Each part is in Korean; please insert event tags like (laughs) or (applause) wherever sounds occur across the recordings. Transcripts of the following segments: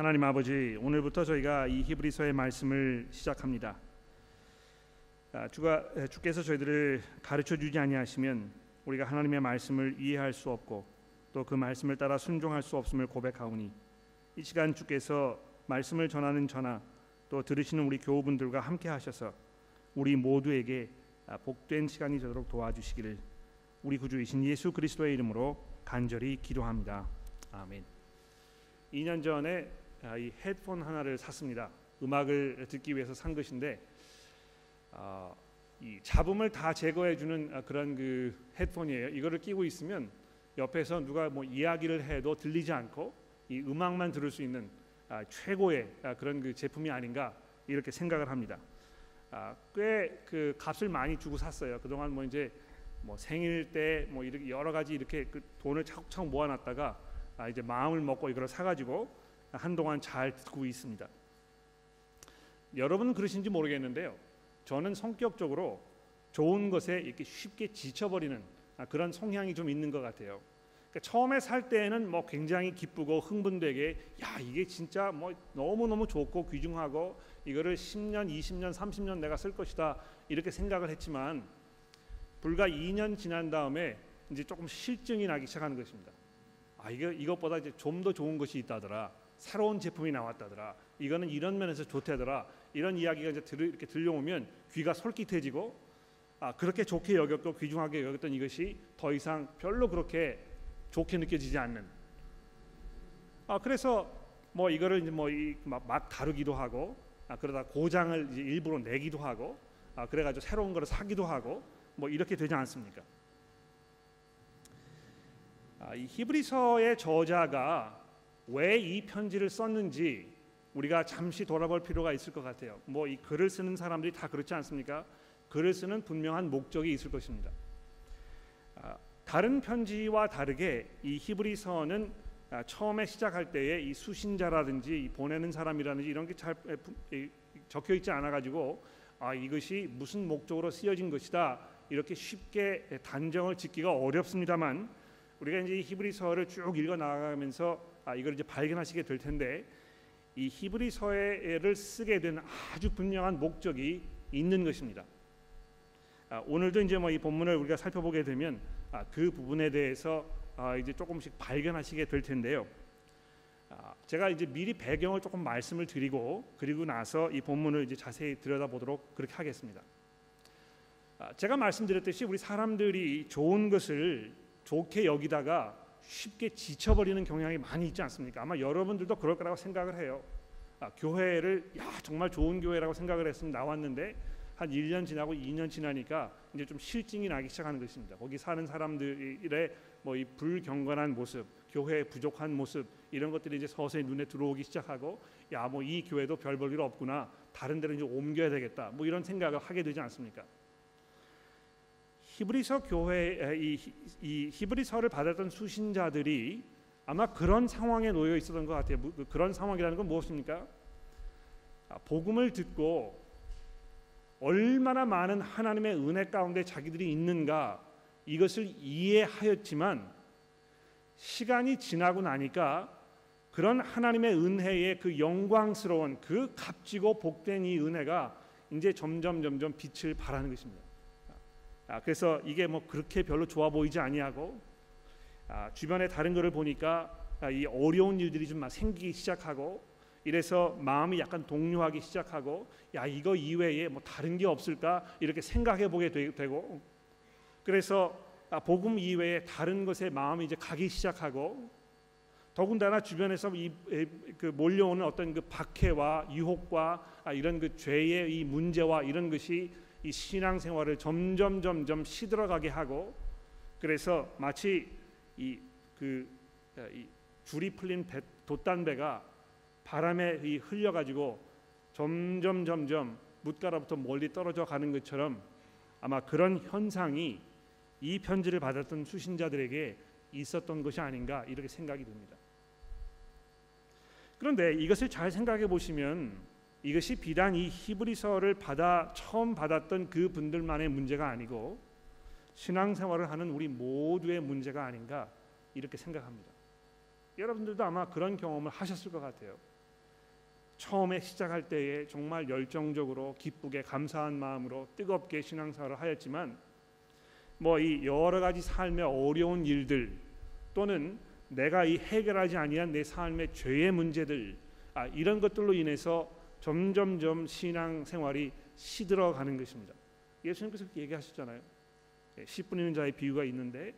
하나님 아버지 오늘부터 저희가 이 히브리서의 말씀을 시작합니다. 아, 주가 주께서 저희들을 가르쳐 주지 아니하시면 우리가 하나님의 말씀을 이해할 수 없고 또 그 말씀을 따라 순종할 수 없음을 고백하오니 이 시간 주께서 말씀을 전하는 저나 또 들으시는 우리 교우분들과 함께 하셔서 우리 모두에게 아, 복된 시간이 되도록 도와주시기를 우리 구주이신 예수 그리스도의 이름으로 간절히 기도합니다. 아멘. 2년 전에 아, 이 헤드폰 하나를 샀습니다. 음악을 듣기 위해서 산 것인데 어, 이 잡음을 다 제거해 주는 아, 그런 그 헤드폰이에요. 이거를 끼고 있으면 옆에서 누가 뭐 이야기를 해도 들리지 않고 이 음악만 들을 수 있는 아, 최고의 아, 그런 그 제품이 아닌가 이렇게 생각을 합니다. 아, 꽤그 값을 많이 주고 샀어요. 그동안 뭐 이제 뭐 생일 때 뭐 이렇게 여러 가지 이렇게 그 돈을 차곡차곡 모아놨다가 아, 이제 마음을 먹고 이걸 사가지고 한동안 잘 듣고 있습니다. 여러분은 그러신지 모르겠는데요. 저는 성격적으로 좋은 것에 이렇게 쉽게 지쳐버리는 아, 그런 성향이 좀 있는 것 같아요. 그러니까 처음에 살 때는 뭐 굉장히 기쁘고 흥분되게 야 이게 진짜 뭐 너무 너무 좋고 귀중하고 이거를 10년, 20년, 30년 내가 쓸 것이다 이렇게 생각을 했지만 불과 2년 지난 다음에 이제 조금 실증이 나기 시작하는 것입니다. 아 이거 이것보다 이제 좀 더 좋은 것이 있다더라. 새로운 제품이 나왔다더라. 이거는 이런 면에서 좋다더라. 이런 이야기가 이제 들, 이렇게 들려오면 귀가 솔깃해지고 아, 그렇게 좋게 여겼고 귀중하게 여겼던 이것이 더 이상 별로 그렇게 좋게 느껴지지 않는. 아, 그래서 뭐 이거를 이제 뭐막 막 다루기도 하고 아, 그러다 고장을 이제 일부러 내기도 하고 아, 그래가지고 새로운 거를 사기도 하고 뭐 이렇게 되지 않습니까? 아, 이 히브리서의 저자가 왜 이 편지를 썼는지 우리가 잠시 돌아볼 필요가 있을 것 같아요. 뭐 이 글을 쓰는 사람들이 다 그렇지 않습니까? 글을 쓰는 분명한 목적이 있을 것입니다. 아, 다른 편지와 다르게 이 히브리서는 아, 처음에 시작할 때에 이 수신자라든지 이 보내는 사람이라든지 이런 게 잘 적혀 있지 않아 가지고 아 이것이 무슨 목적으로 쓰여진 것이다 이렇게 쉽게 단정을 짓기가 어렵습니다만 우리가 이제 히브리서를 쭉 읽어 나가면서 아 이걸 이제 발견하시게 될 텐데 이 히브리서를 쓰게 된 아주 분명한 목적이 있는 것입니다. 아, 오늘도 이제 뭐 이 본문을 우리가 살펴보게 되면 아, 그 부분에 대해서 아, 이제 조금씩 발견하시게 될 텐데요. 아, 제가 이제 미리 배경을 조금 말씀을 드리고 그리고 나서 이 본문을 이제 자세히 들여다보도록 그렇게 하겠습니다. 아, 제가 말씀드렸듯이 우리 사람들이 좋은 것을 좋게 여기다가 쉽게 지쳐버리는 경향이 많이 있지 않습니까? 아마 여러분들도 그럴 거라고 생각을 해요. 아, 교회를 야 정말 좋은 교회라고 생각을 했으면 나왔는데 한 1년 지나고 2년 지나니까 이제 좀 실증이 나기 시작하는 것입니다. 거기 사는 사람들의 뭐 이 불경건한 모습, 교회의 부족한 모습 이런 것들이 이제 서서히 눈에 들어오기 시작하고 야 뭐 이 교회도 별 볼 일 없구나. 다른 데로 이제 옮겨야 되겠다. 뭐 이런 생각을 하게 되지 않습니까? 히브리서 교회 이, 이 히브리서를 받았던 수신자들이 아마 그런 상황에 놓여 있었던 것 같아요. 그, 그런 상황이라는 건 무엇입니까? 아, 복음을 듣고 얼마나 많은 하나님의 은혜 가운데 자기들이 있는가 이것을 이해하였지만 시간이 지나고 나니까 그런 하나님의 은혜의 그 영광스러운 그 값지고 복된 이 은혜가 이제 점점 점점 빛을 발하는 것입니다. 아, 그래서 이게 뭐 그렇게 별로 좋아 보이지 아니하고 아, 주변에 다른 것을 보니까 아, 이 어려운 일들이 좀 생기기 시작하고 이래서 마음이 약간 동요하기 시작하고 야 이거 이외에 뭐 다른 게 없을까? 이렇게 생각해 보게 되고. 그래서 아, 복음 이외에 다른 것에 마음이 이제 가기 시작하고 더군다나 주변에서 이, 그 몰려오는 어떤 그 박해와 유혹과 아, 이런 그 죄의 이 문제와 이런 것이 이 신앙생활을 점점 점점 시들어가게 하고 그래서 마치 이그 아, 이 줄이 풀린 배, 돛단배가 바람에 흘려가지고 점점 점점 뭇가라부터 멀리 떨어져 가는 것처럼 아마 그런 현상이 이 편지를 받았던 수신자들에게 있었던 것이 아닌가 이렇게 생각이 듭니다. 그런데 이것을 잘 생각해 보시면 이것이 비단 이 히브리서를 받아 처음 받았던 그 분들만의 문제가 아니고 신앙생활을 하는 우리 모두의 문제가 아닌가 이렇게 생각합니다. 여러분들도 아마 그런 경험을 하셨을 것 같아요. 처음에 시작할 때에 정말 열정적으로 기쁘게 감사한 마음으로 뜨겁게 신앙생활을 하였지만 뭐 이 여러 가지 삶의 어려운 일들 또는 내가 이 해결하지 아니한 내 삶의 죄의 문제들 아, 이런 것들로 인해서 점점점 신앙 생활이 시들어가는 것입니다. 예수님께서 얘기하셨잖아요. 예, 씨 뿌리는 자의 비유가 있는데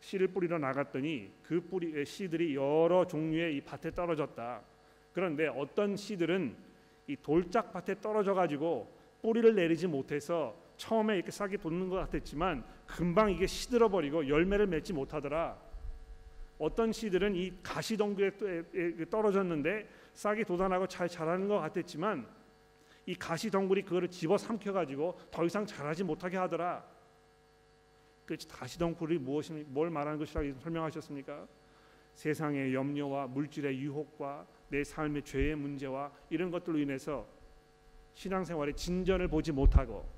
씨를 뿌리러 나갔더니 그 뿌리 씨들이 여러 종류의 이 밭에 떨어졌다. 그런데 어떤 씨들은 이 돌짝 밭에 떨어져 가지고 뿌리를 내리지 못해서 처음에 이렇게 싹이 돋는 것 같았지만 금방 이게 시들어 버리고 열매를 맺지 못하더라. 어떤 씨들은 이 가시덩굴에 떨어졌는데 싹이 돋아나고 잘 자라는 것 같았지만 이 가시 덩굴이 그거를 집어 삼켜 가지고 더 이상 자라지 못하게 하더라. 그 가시 덩굴이 무엇이 뭘 말하는 것이라고 설명하셨습니까? 세상의 염려와 물질의 유혹과 내 삶의 죄의 문제와 이런 것들로 인해서 신앙생활의 진전을 보지 못하고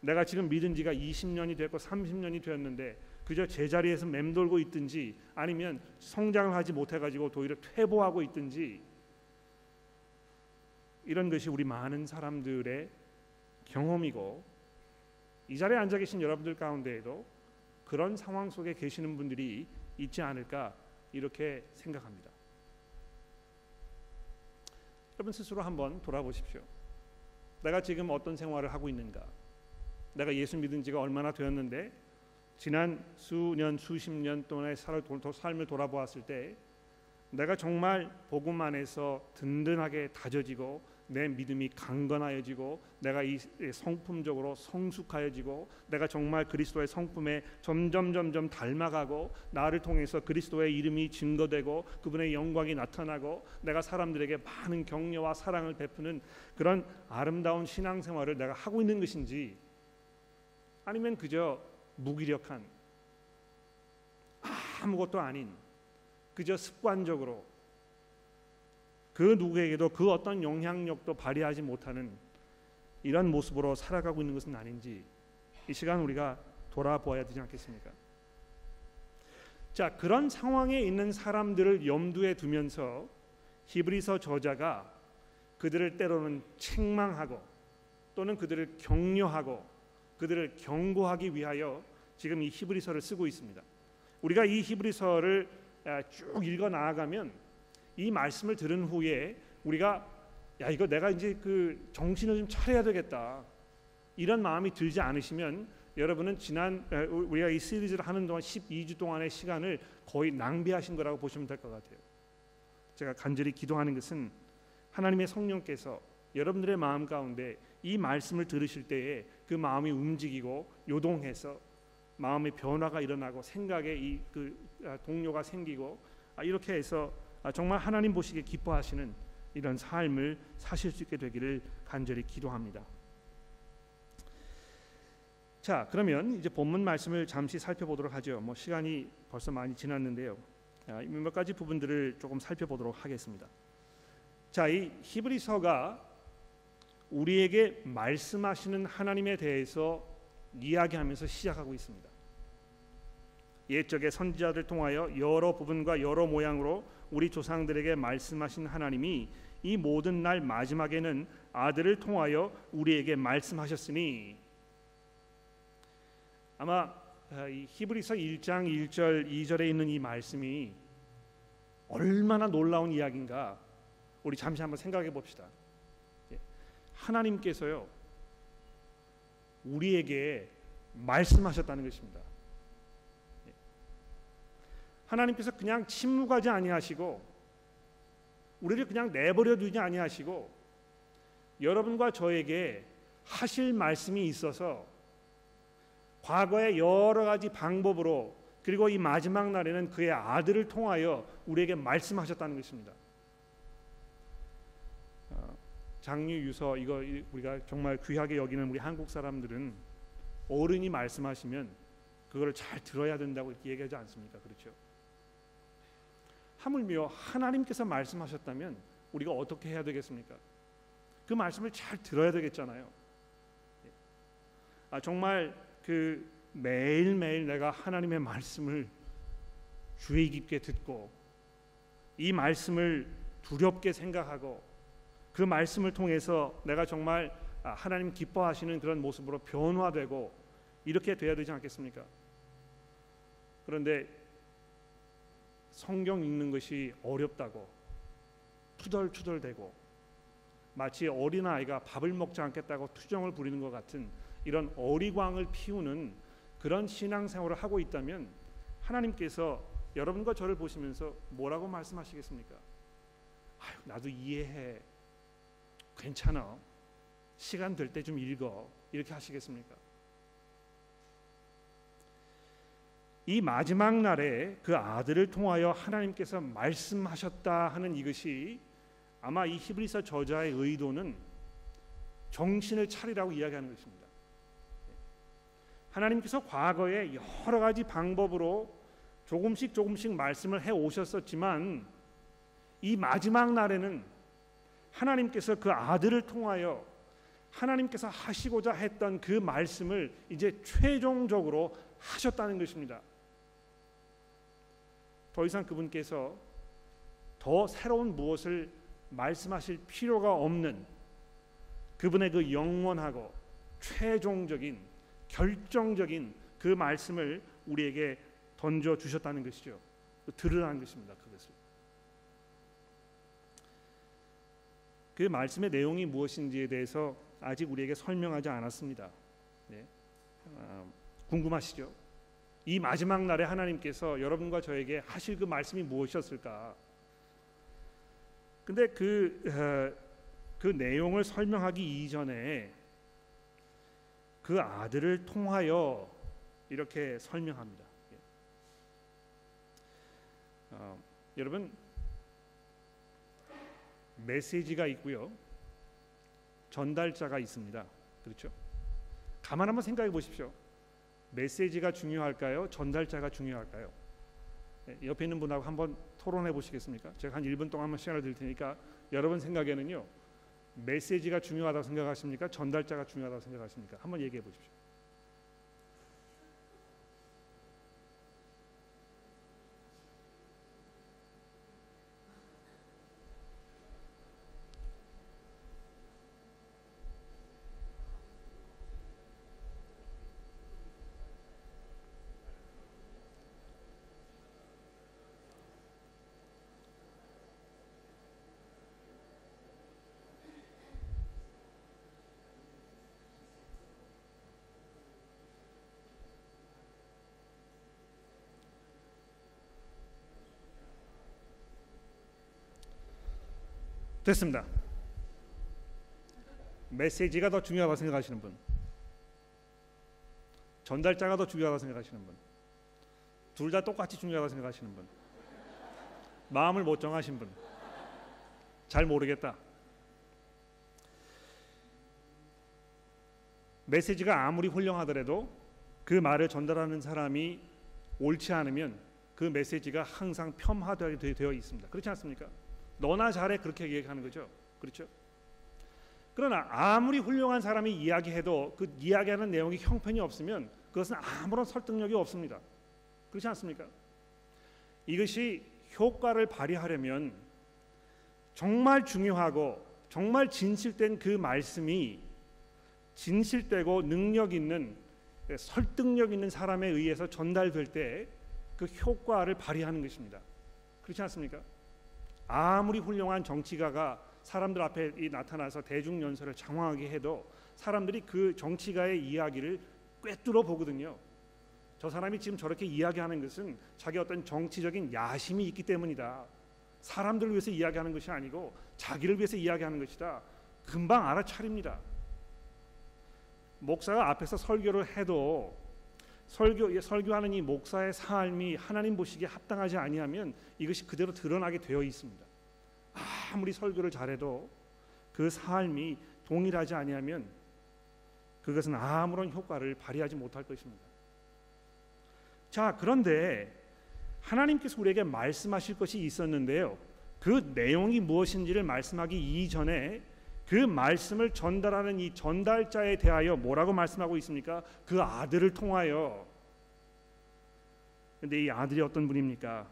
내가 지금 믿은 지가 20년이 됐고 30년이 되었는데 그저 제자리에서 맴돌고 있든지 아니면 성장을 하지 못해 가지고 도리어 퇴보하고 있든지 이런 것이 우리 많은 사람들의 경험이고 이 자리에 앉아 계신 여러분들 가운데에도 그런 상황 속에 계시는 분들이 있지 않을까 이렇게 생각합니다. 여러분 스스로 한번 돌아보십시오. 내가 지금 어떤 생활을 하고 있는가? 내가 예수 믿은 지가 얼마나 되었는데 지난 수년 수십 년 동안의 삶을 돌아보았을 때 내가 정말 복음 안에서 든든하게 다져지고 내 믿음이 강건하여지고 내가 이 성품적으로 성숙하여지고 내가 정말 그리스도의 성품에 점점 점점 닮아가고 나를 통해서 그리스도의 이름이 증거되고 그분의 영광이 나타나고 내가 사람들에게 많은 격려와 사랑을 베푸는 그런 아름다운 신앙생활을 내가 하고 있는 것인지 아니면 그저 무기력한 아무것도 아닌 그저 습관적으로 그 누구에게도 그 어떤 영향력도 발휘하지 못하는 이런 모습으로 살아가고 있는 것은 아닌지 이 시간 우리가 돌아보아야 되지 않겠습니까? 자, 그런 상황에 있는 사람들을 염두에 두면서 히브리서 저자가 그들을 때로는 책망하고 또는 그들을 격려하고 그들을 경고하기 위하여 지금 이 히브리서를 쓰고 있습니다. 우리가 이 히브리서를 쭉 읽어 나아가면 이 말씀을 들은 후에 우리가 야 이거 내가 이제 그 정신을 좀 차려야 되겠다 이런 마음이 들지 않으시면 여러분은 지난 우리가 이 시리즈를 하는 동안 12주 동안의 시간을 거의 낭비하신 거라고 보시면 될 것 같아요. 제가 간절히 기도하는 것은 하나님의 성령께서 여러분들의 마음 가운데 이 말씀을 들으실 때에 그 마음이 움직이고 요동해서 마음의 변화가 일어나고 생각에 이그 아, 동료가 생기고 아, 이렇게 해서 아, 정말 하나님 보시기에 기뻐하시는 이런 삶을 사실 수 있게 되기를 간절히 기도합니다. 자, 그러면 이제 본문 말씀을 잠시 살펴보도록 하죠. 뭐 시간이 벌써 많이 지났는데요. 아, 몇 가지 부분들을 조금 살펴보도록 하겠습니다. 자, 이 히브리서가 우리에게 말씀하시는 하나님에 대해서 이야기하면서 시작하고 있습니다. 옛적의 선지자들 통하여 여러 부분과 여러 모양으로 우리 조상들에게 말씀하신 하나님이 이 모든 날 마지막에는 아들을 통하여 우리에게 말씀하셨으니 아마 아, 히브리서 1장 1절 2절에 있는 이 말씀이 얼마나 놀라운 이야기인가 우리 잠시 한번 생각해 봅시다. 예. 하나님께서요 우리에게 말씀하셨다는 것입니다. 하나님께서 그냥 침묵하지 아니하시고 우리를 그냥 내버려 두지 아니하시고 여러분과 저에게 하실 말씀이 있어서 과거의 여러 가지 방법으로 그리고 이 마지막 날에는 그의 아들을 통하여 우리에게 말씀하셨다는 것입니다. 어, 장유 유서 이거 우리가 정말 귀하게 여기는 우리 한국 사람들은 어른이 말씀하시면 그거를 잘 들어야 된다고 얘기하지 않습니까? 그렇죠? 하물며 하나님께서 말씀하셨다면 우리가 어떻게 해야 되겠습니까? 그 말씀을 잘 들어야 되겠잖아요. 아, 정말 그 매일매일 내가 하나님의 말씀을 주의 깊게 듣고 이 말씀을 두렵게 생각하고 그 말씀을 통해서 내가 정말 아, 하나님 기뻐하시는 그런 모습으로 변화되고 이렇게 돼야 되지 않겠습니까? 그런데 성경 읽는 것이 어렵다고 투덜투덜대고 마치 어린 아이가 밥을 먹지 않겠다고 투정을 부리는 것 같은 이런 어리광을 피우는 그런 신앙생활을 하고 있다면 하나님께서 여러분과 저를 보시면서 뭐라고 말씀하시겠습니까? 아유, 나도 이해해. 괜찮아. 시간 될 때 좀 읽어. 이렇게 하시겠습니까? 이 마지막 날에 그 아들을 통하여 하나님께서 말씀하셨다 하는 이것이 아마 이 히브리서 저자의 의도는 정신을 차리라고 이야기하는 것입니다. 하나님께서 과거에 여러 가지 방법으로 조금씩 조금씩 말씀을 해 오셨었지만 이 마지막 날에는 하나님께서 그 아들을 통하여 하나님께서 하시고자 했던 그 말씀을 이제 최종적으로 하셨다는 것입니다. 더 이상 그분께서 더 새로운 무엇을 말씀하실 필요가 없는 그분의 그 영원하고 최종적인 결정적인 그 말씀을 우리에게 던져 주셨다는 것이죠. 들으라는 것입니다. 그것을. 그 말씀의 내용이 무엇인지에 대해서 아직 우리에게 설명하지 않았습니다. 네. 어, 궁금하시죠? 이 마지막 날에 하나님께서 여러분과 저에게 하실 그 말씀이 무엇이었을까? 근데 그, 어, 그 내용을 설명하기 이전에 그 아들을 통하여 이렇게 설명합니다. 예. 어, 여러분 메시지가 있고요, 전달자가 있습니다. 그렇죠? 가만 한번 생각해 보십시오. 메시지가 중요할까요? 전달자가 중요할까요? 네, 옆에 있는 분하고 한번 토론해 보시겠습니까? 제가 한 1분 동안 한번 시간을 드릴 테니까 여러분 생각에는요. 메시지가 중요하다고 생각하십니까? 전달자가 중요하다고 생각하십니까? 한번 얘기해 보십시오. 됐습니다. 메시지가 더 중요하다고 생각하시는 분, 전달자가 더 중요하다고 생각하시는 분, 둘 다 똑같이 중요하다고 생각하시는 분, 마음을 못 정하신 분, 잘 모르겠다. 메시지가 아무리 훌륭하더라도 그 말을 전달하는 사람이 옳지 않으면 그 메시지가 항상 폄하되어 있습니다. 그렇지 않습니까? 너나 잘해 그렇게 얘기하는 거죠. 그렇죠? 그러나 아무리 훌륭한 사람이 이야기해도 그 이야기하는 내용이 형편이 없으면 그것은 아무런 설득력이 없습니다. 그렇지 않습니까? 이것이 효과를 발휘하려면 정말 중요하고 정말 진실된 그 말씀이 진실되고 능력 있는 설득력 있는 사람에 의해서 전달될 때 그 효과를 발휘하는 것입니다. 그렇지 않습니까? 아무리 훌륭한 정치가가 사람들 앞에 나타나서 대중 연설을 장황하게 해도 사람들이 그 정치가의 이야기를 꿰뚫어 보거든요. 저 사람이 지금 저렇게 이야기하는 것은 자기 어떤 정치적인 야심이 있기 때문이다. 사람들을 위해서 이야기하는 것이 아니고 자기를 위해서 이야기하는 것이다. 금방 알아차립니다. 목사가 앞에서 설교를 해도 설교 설교하는 이 목사의 삶이 하나님 보시기에 합당하지 아니하면 이것이 그대로 드러나게 되어 있습니다. 아무리 설교를 잘해도 그 삶이 동일하지 아니하면 그것은 아무런 효과를 발휘하지 못할 것입니다. 자, 그런데 하나님께서 우리에게 말씀하실 것이 있었는데요. 그 내용이 무엇인지를 말씀하기 이전에 그 말씀을 전달하는 이 전달자에 대하여 뭐라고 말씀하고 있습니까? 그 아들을 통하여. 근데 이 아들이 어떤 분입니까?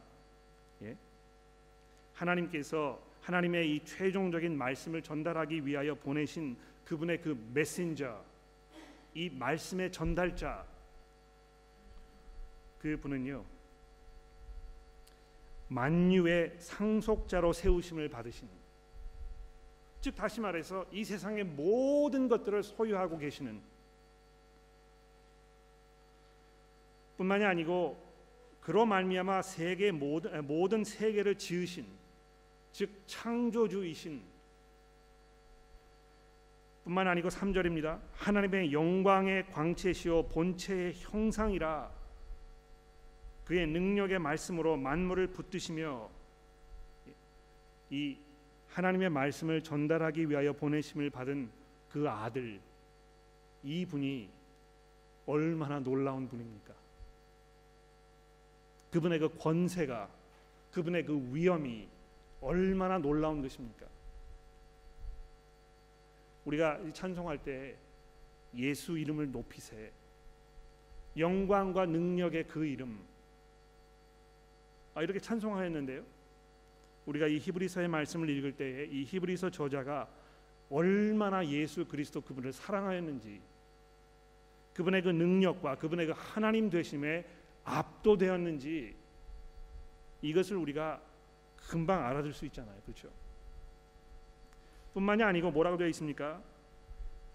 예? 하나님께서 하나님의 이 최종적인 말씀을 전달하기 위하여 보내신 그분의 그 메신저 이 말씀의 전달자 그 분은요 만유의 상속자로 세우심을 받으신 즉 다시 말해서 이 세상의 모든 것들을 소유하고 계시는 뿐만이 아니고 그로 말미암아 세계 모든 모든 세계를 지으신 즉 창조주이신 뿐만 아니고 3절입니다. 하나님의 영광의 광채시요 본체의 형상이라 그의 능력의 말씀으로 만물을 붙드시며 이 하나님의 말씀을 전달하기 위하여 보내심을 받은 그 아들 이 분이 얼마나 놀라운 분입니까? 그분의 그 권세가 그분의 그 위엄이 얼마나 놀라운 것입니까? 우리가 찬송할 때 예수 이름을 높이세 영광과 능력의 그 이름 아, 이렇게 찬송하였는데요. 우리가 이 히브리서의 말씀을 읽을 때에 이 히브리서 저자가 얼마나 예수 그리스도 그분을 사랑하였는지 그분의 그 능력과 그분의 그 하나님 되심에 압도되었는지 이것을 우리가 금방 알아들 수 있잖아요. 그렇죠? 뿐만이 아니고 뭐라고 되어 있습니까?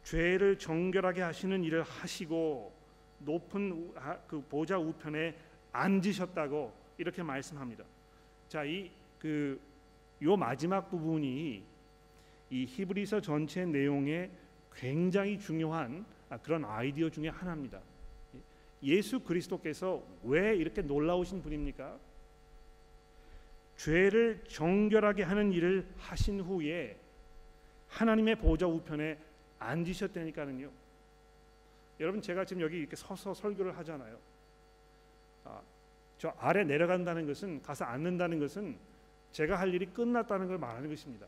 죄를 정결하게 하시는 일을 하시고 높은 그 보좌 우편에 앉으셨다고 이렇게 말씀합니다. 자, 이 그 요 마지막 부분이 이 히브리서 전체 내용에 굉장히 중요한 아, 그런 아이디어 중에 하나입니다. 예수 그리스도께서 왜 이렇게 놀라우신 분입니까? 죄를 정결하게 하는 일을 하신 후에 하나님의 보좌 우편에 앉으셨다니까는요. 여러분 제가 지금 여기 이렇게 서서 설교를 하잖아요. 아, 저 아래 내려간다는 것은 가서 앉는다는 것은 제가 할 일이 끝났다는 걸 말하는 것입니다.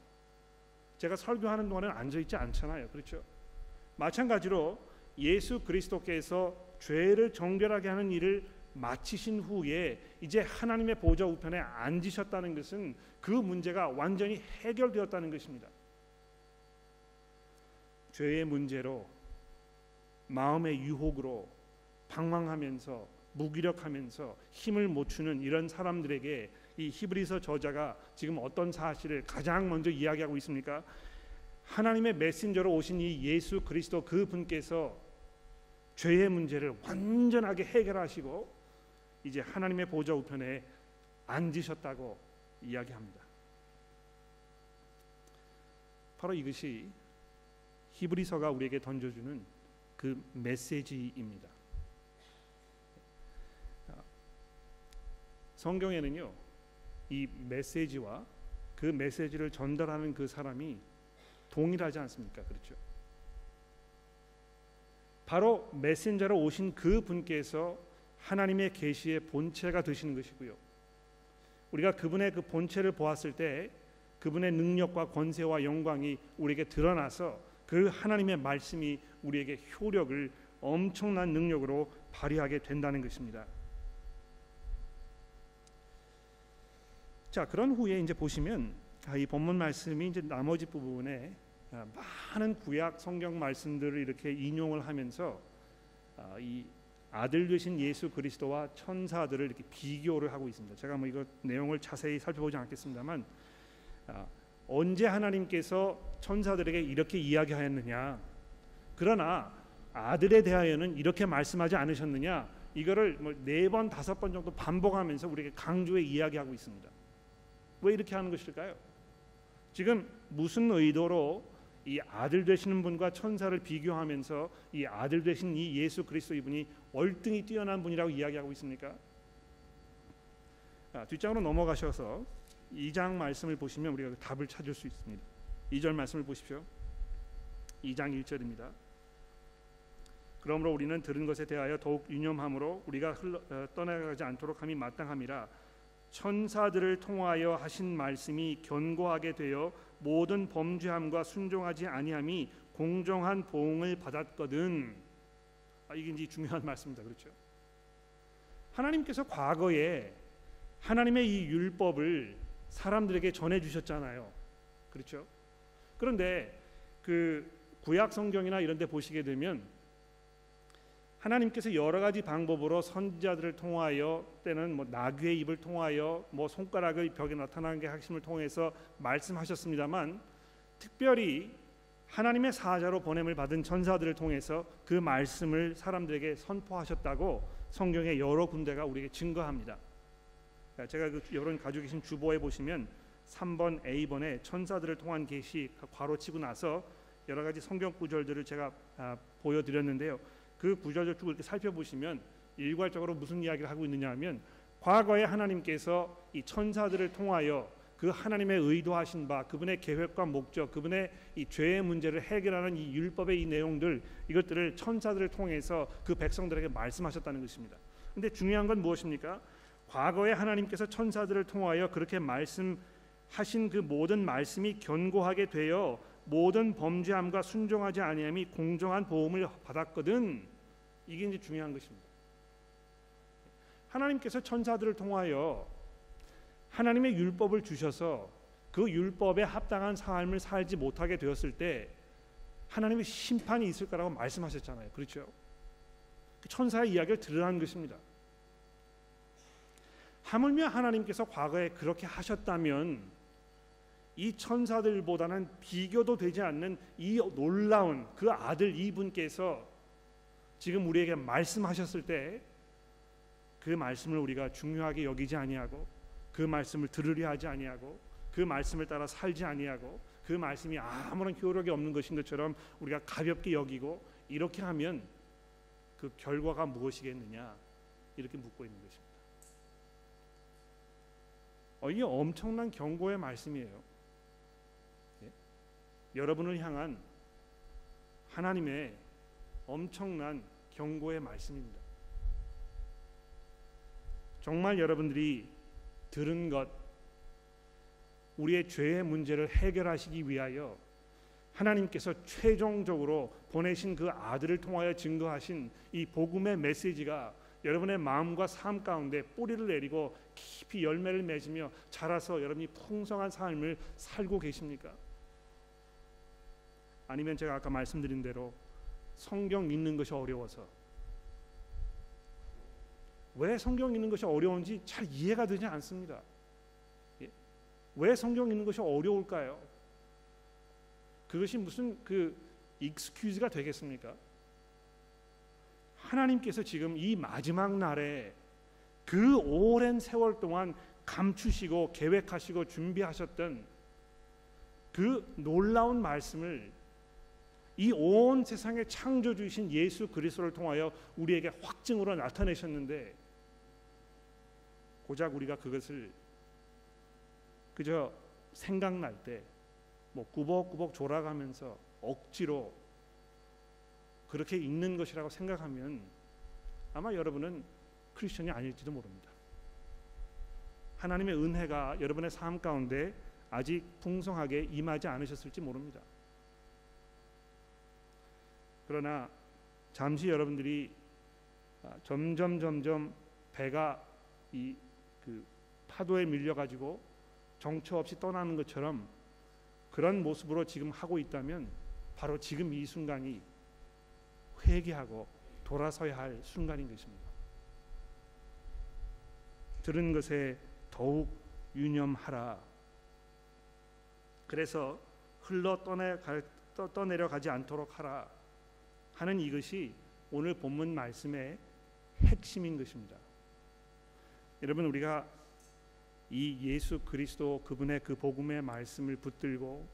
제가 설교하는 동안은 앉아 있지 않잖아요. 그렇죠? 마찬가지로 예수 그리스도께서 죄를 정결하게 하는 일을 마치신 후에 이제 하나님의 보좌 우편에 앉으셨다는 것은 그 문제가 완전히 해결되었다는 것입니다. 죄의 문제로 마음의 유혹으로 방황하면서 무기력하면서 힘을 못 주는 이런 사람들에게 이 히브리서 저자가 지금 어떤 사실을 가장 먼저 이야기하고 있습니까? 하나님의 메신저로 오신 이 예수 그리스도 그 분께서 죄의 문제를 완전하게 해결하시고 이제 하나님의 보좌 우편에 앉으셨다고 이야기합니다. 바로 이것이 히브리서가 우리에게 던져주는 그 메시지입니다. 성경에는요 이 메시지와 그 메시지를 전달하는 그 사람이 동일하지 않습니까? 그렇죠? 바로 메신저로 오신 그 분께서 하나님의 계시의 본체가 되시는 것이고요. 우리가 그분의 그 본체를 보았을 때 그분의 능력과 권세와 영광이 우리에게 드러나서 그 하나님의 말씀이 우리에게 효력을 엄청난 능력으로 발휘하게 된다는 것입니다. 자 그런 후에 이제 보시면 아, 이 본문 말씀이 이제 나머지 부분에 아, 많은 구약 성경 말씀들을 이렇게 인용을 하면서 아, 이 아들 되신 예수 그리스도와 천사들을 이렇게 비교를 하고 있습니다. 제가 뭐 이거 내용을 자세히 살펴보지 않겠습니다만 언제 하나님께서 천사들에게 이렇게 이야기하였느냐? 그러나 아들에 대하여는 이렇게 말씀하지 않으셨느냐? 이거를 뭐 네 번, 다섯 번 정도 반복하면서 우리에게 강조해 이야기하고 있습니다. 왜 이렇게 하는 것일까요? 지금 무슨 의도로 이 아들 되시는 분과 천사를 비교하면서 이 아들 되신 이 예수 그리스도 이분이 월등히 뛰어난 분이라고 이야기하고 있습니까? 아, 뒷장으로 넘어가셔서 2장 말씀을 보시면 우리가 그 답을 찾을 수 있습니다. 2절 말씀을 보십시오. 2장 1절입니다. 그러므로 우리는 들은 것에 대하여 더욱 유념함으로 우리가 흘러, 어, 떠나가지 않도록 함이 마땅함이라 천사들을 통하여 하신 말씀이 견고하게 되어 모든 범죄함과 순종하지 아니함이 공정한 보응을 받았거든. 아, 이게 이제 중요한 (laughs) 말씀입니다. 그렇죠? 하나님께서 과거에 하나님의 이 율법을 사람들에게 전해 주셨잖아요. 그렇죠? 그런데 그 구약 성경이나 이런 데 보시게 되면 하나님께서 여러 가지 방법으로 선지자들을 통하여 때는 뭐 나귀의 입을 통하여 뭐 손가락의 벽에 나타나는 게 핵심을 통해서 말씀하셨습니다만 특별히 하나님의 사자로 보냄을 받은 천사들을 통해서 그 말씀을 사람들에게 선포하셨다고 성경의 여러 군데가 우리에게 증거합니다. 제가 그 여러분 가지고 계신 주보에 보시면 3번 A번에 천사들을 통한 계시 괄호 치고 나서 여러 가지 성경 구절들을 제가 아, 보여드렸는데요. 그 이렇게 살펴보시면 일괄적으로 무슨 이야기를 하고 있느냐 하면 과거에 하나님께서 이 천사들을 통하여 그 하나님의 의도하신 바 그분의 계획과 목적 그분의 이 죄의 문제를 해결하는 이 율법의 이 내용들 이것들을 천사들을 통해서 그 백성들에게 말씀하셨다는 것입니다. 근데 중요한 건 무엇입니까? 과거에 하나님께서 천사들을 통하여 그렇게 말씀하신 그 모든 말씀이 견고하게 되어 모든 범죄함과 순종하지 아니함이 공정한 보험을 받았거든. 이게 이제 중요한 것입니다. 하나님께서 천사들을 통하여 하나님의 율법을 주셔서 그 율법에 합당한 삶을 살지 못하게 되었을 때 하나님의 심판이 있을 거라고 말씀하셨잖아요. 그렇죠? 그 천사의 이야기를 들으라는 것입니다. 하물며 하나님께서 과거에 그렇게 하셨다면 이 천사들보다는 비교도 되지 않는 이 놀라운 그 아들 이분께서 지금 우리에게 말씀하셨을 때 그 말씀을 우리가 중요하게 여기지 아니하고 그 말씀을 들으려 하지 아니하고 그 말씀을 따라 살지 아니하고 그 말씀이 아무런 효력이 없는 것인 것처럼 우리가 가볍게 여기고 이렇게 하면 그 결과가 무엇이겠느냐 이렇게 묻고 있는 것입니다. 어, 이게 엄청난 경고의 말씀이에요. 예? 여러분을 향한 하나님의 엄청난 경고의 말씀입니다. 정말 여러분들이 들은 것 우리의 죄의 문제를 해결하시기 위하여 하나님께서 최종적으로 보내신 그 아들을 통하여 증거하신 이 복음의 메시지가 여러분의 마음과 삶 가운데 뿌리를 내리고 깊이 열매를 맺으며 자라서 여러분이 풍성한 삶을 살고 계십니까? 아니면 제가 아까 말씀드린 대로 성경 읽는 것이 어려워서 왜 성경 읽는 것이 어려운지 잘 이해가 되지 않습니다. 예? 왜 성경 읽는 것이 어려울까요? 그것이 무슨 그 익스큐즈가 되겠습니까? 하나님께서 지금 이 마지막 날에 그 오랜 세월 동안 감추시고 계획하시고 준비하셨던 그 놀라운 말씀을 이 온 세상의 창조주이신 예수 그리스도를 통하여 우리에게 확증으로 나타내셨는데 고작 우리가 그것을 그저 생각날 때 뭐 꾸벅꾸벅 졸아가면서 억지로 그렇게 읽는 것이라고 생각하면 아마 여러분은 크리스천이 아닐지도 모릅니다. 하나님의 은혜가 여러분의 삶 가운데 아직 풍성하게 임하지 않으셨을지 모릅니다. 그러나 잠시 여러분들이 아, 점점 점점 배가 이 그 파도에 밀려 가지고 정처 없이 떠나는 것처럼 그런 모습으로 지금 하고 있다면 바로 지금 이 순간이 회개하고 돌아서야 할 순간인 것입니다. 들은 것에 더욱 유념하라. 그래서 흘러 떠내 떠내려 가지 않도록 하라 하는 이것이 오늘 본문 말씀의 핵심인 것입니다. 여러분 우리가 이 예수 그리스도 그분의 그 복음의 말씀을 붙들고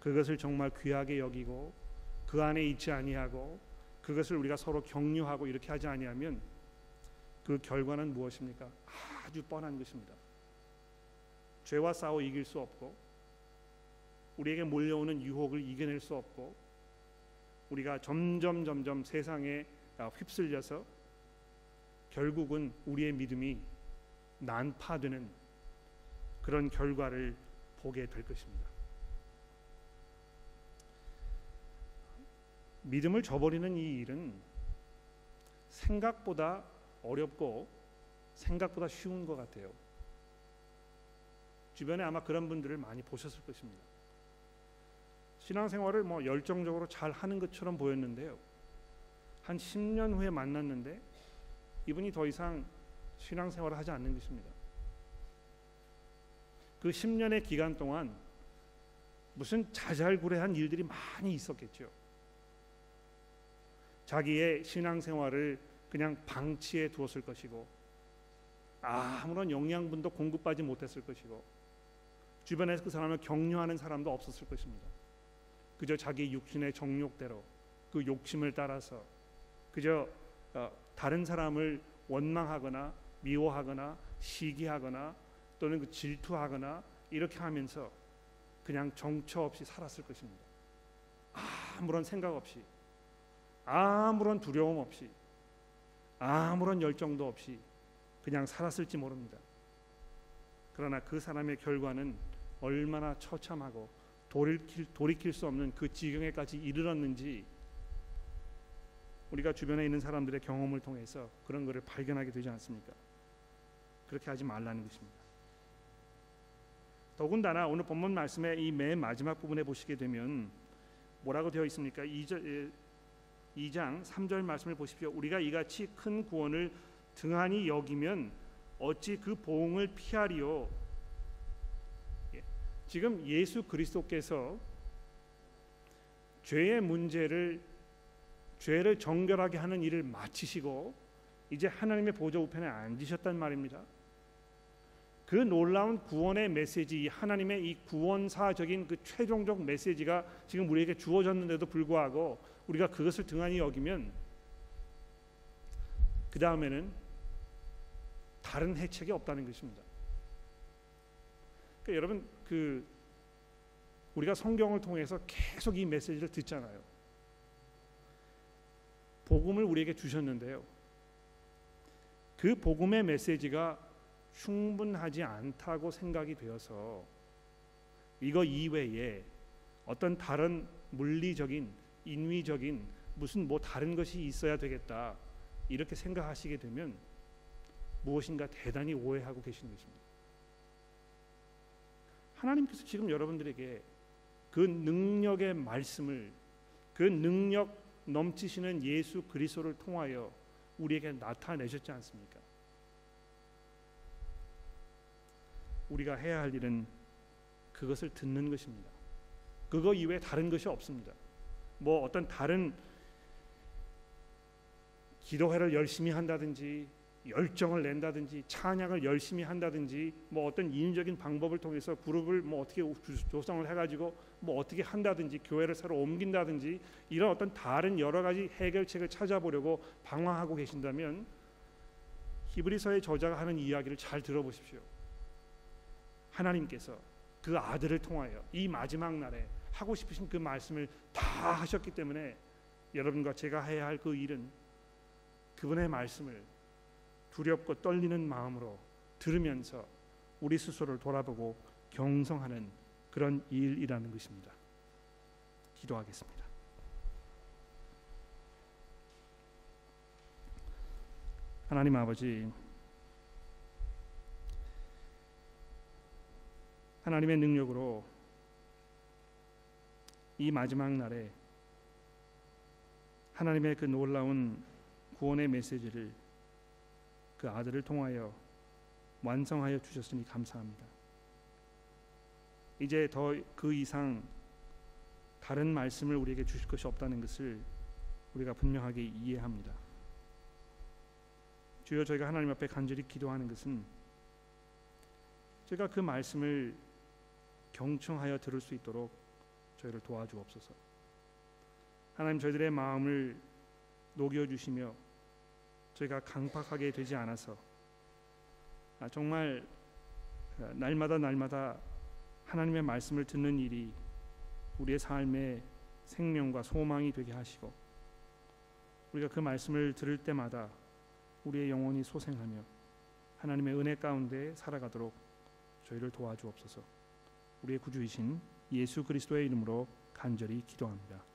그것을 정말 귀하게 여기고 그 안에 있지 아니하고 그것을 우리가 서로 격려하고 이렇게 하지 아니하면 그 결과는 무엇입니까? 아주 뻔한 것입니다. 죄와 싸워 이길 수 없고 우리에게 몰려오는 유혹을 이겨낼 수 없고 우리가 점점 점점 세상에 휩쓸려서 결국은 우리의 믿음이 난파되는 그런 결과를 보게 될 것입니다. 믿음을 저버리는 이 일은 생각보다 어렵고 생각보다 쉬운 것 같아요. 주변에 아마 그런 분들을 많이 보셨을 것입니다. 신앙생활을 뭐 열정적으로 잘 하는 것처럼 보였는데요. 한 10년 후에 만났는데 이분이 더 이상 신앙생활을 하지 않는 것입니다. 그 10년의 기간 동안 무슨 자잘구레한 일들이 많이 있었겠죠. 자기의 신앙생활을 그냥 방치해 두었을 것이고 아무런 영양분도 공급받지 못했을 것이고 주변에서 그 사람을 격려하는 사람도 없었을 것입니다. 그저 자기 육신의 정욕대로 그 욕심을 따라서 그저 어, 다른 사람을 원망하거나 미워하거나 시기하거나 또는 그 질투하거나 이렇게 하면서 그냥 정처 없이 살았을 것입니다. 아무런 생각 없이 아무런 두려움 없이 아무런 열정도 없이 그냥 살았을지 모릅니다. 그러나 그 사람의 결과는 얼마나 처참하고 돌이킬, 돌이킬 수 없는 그 지경에까지 이르렀는지 우리가 주변에 있는 사람들의 경험을 통해서 그런 것을 발견하게 되지 않습니까? 그렇게 하지 말라는 것입니다. 더군다나 오늘 본문 말씀의 이 맨 마지막 부분에 보시게 되면 뭐라고 되어 있습니까? 2절, 2장 3절 말씀을 보십시오. 우리가 이같이 큰 구원을 등한히 여기면 어찌 그 보응을 피하리요? 예. 지금 예수 그리스도께서 죄의 문제를 죄를 정결하게 하는 일을 마치시고 이제 하나님의 보좌 우편에 앉으셨단 말입니다. 그 놀라운 구원의 메시지, 하나님의 이 구원사적인 그 최종적 메시지가 지금 우리에게 주어졌는데도 불구하고 우리가 그것을 등한히 여기면 그 다음에는 다른 해책이 없다는 것입니다. 그러니까 여러분 그 우리가 성경을 통해서 계속 이 메시지를 듣잖아요. 복음을 우리에게 주셨는데요. 그 복음의 메시지가 충분하지 않다고 생각이 되어서 이거 이외에 어떤 다른 물리적인 인위적인 무슨 뭐 다른 것이 있어야 되겠다 이렇게 생각하시게 되면 무엇인가 대단히 오해하고 계시는 것입니다. 하나님께서 지금 여러분들에게 그 능력의 말씀을 그 능력 넘치시는 예수 그리스도를 통하여 우리에게 나타내셨지 않습니까? 우리가 해야 할 일은 그것을 듣는 것입니다. 그거 이외에 다른 것이 없습니다. 뭐 어떤 다른 기도회를 열심히 한다든지 열정을 낸다든지 찬양을 열심히 한다든지 뭐 어떤 인위적인 방법을 통해서 그룹을 뭐 어떻게 조성을 해가지고 뭐 어떻게 한다든지 교회를 새로 옮긴다든지 이런 어떤 다른 여러 가지 해결책을 찾아보려고 방황하고 계신다면 히브리서의 저자가 하는 이야기를 잘 들어보십시오. 하나님께서 그 아들을 통하여 이 마지막 날에 하고 싶으신 그 말씀을 다 하셨기 때문에 여러분과 제가 해야 할 그 일은 그분의 말씀을 두렵고 떨리는 마음으로 들으면서 우리 스스로를 돌아보고 경성하는 그런 일이라는 것입니다. 기도하겠습니다. 하나님 아버지 하나님의 능력으로 이 마지막 날에 하나님의 그 놀라운 구원의 메시지를 그 아들을 통하여 완성하여 주셨으니 감사합니다. 이제 더 그 이상 다른 말씀을 우리에게 주실 것이 없다는 것을 우리가 분명하게 이해합니다. 주여 저희가 하나님 앞에 간절히 기도하는 것은 제가 그 말씀을 경청하여 들을 수 있도록 저희를 도와주옵소서. 하나님 저희들의 마음을 녹여 주시며 저희가 강팍하게 되지 않아서 아, 정말 어, 날마다 날마다 하나님의 말씀을 듣는 일이 우리의 삶의 생명과 소망이 되게 하시고 우리가 그 말씀을 들을 때마다 우리의 영혼이 소생하며 하나님의 은혜 가운데 살아가도록 저희를 도와주옵소서. 우리의 구주이신 예수 그리스도의 이름으로 간절히 기도합니다.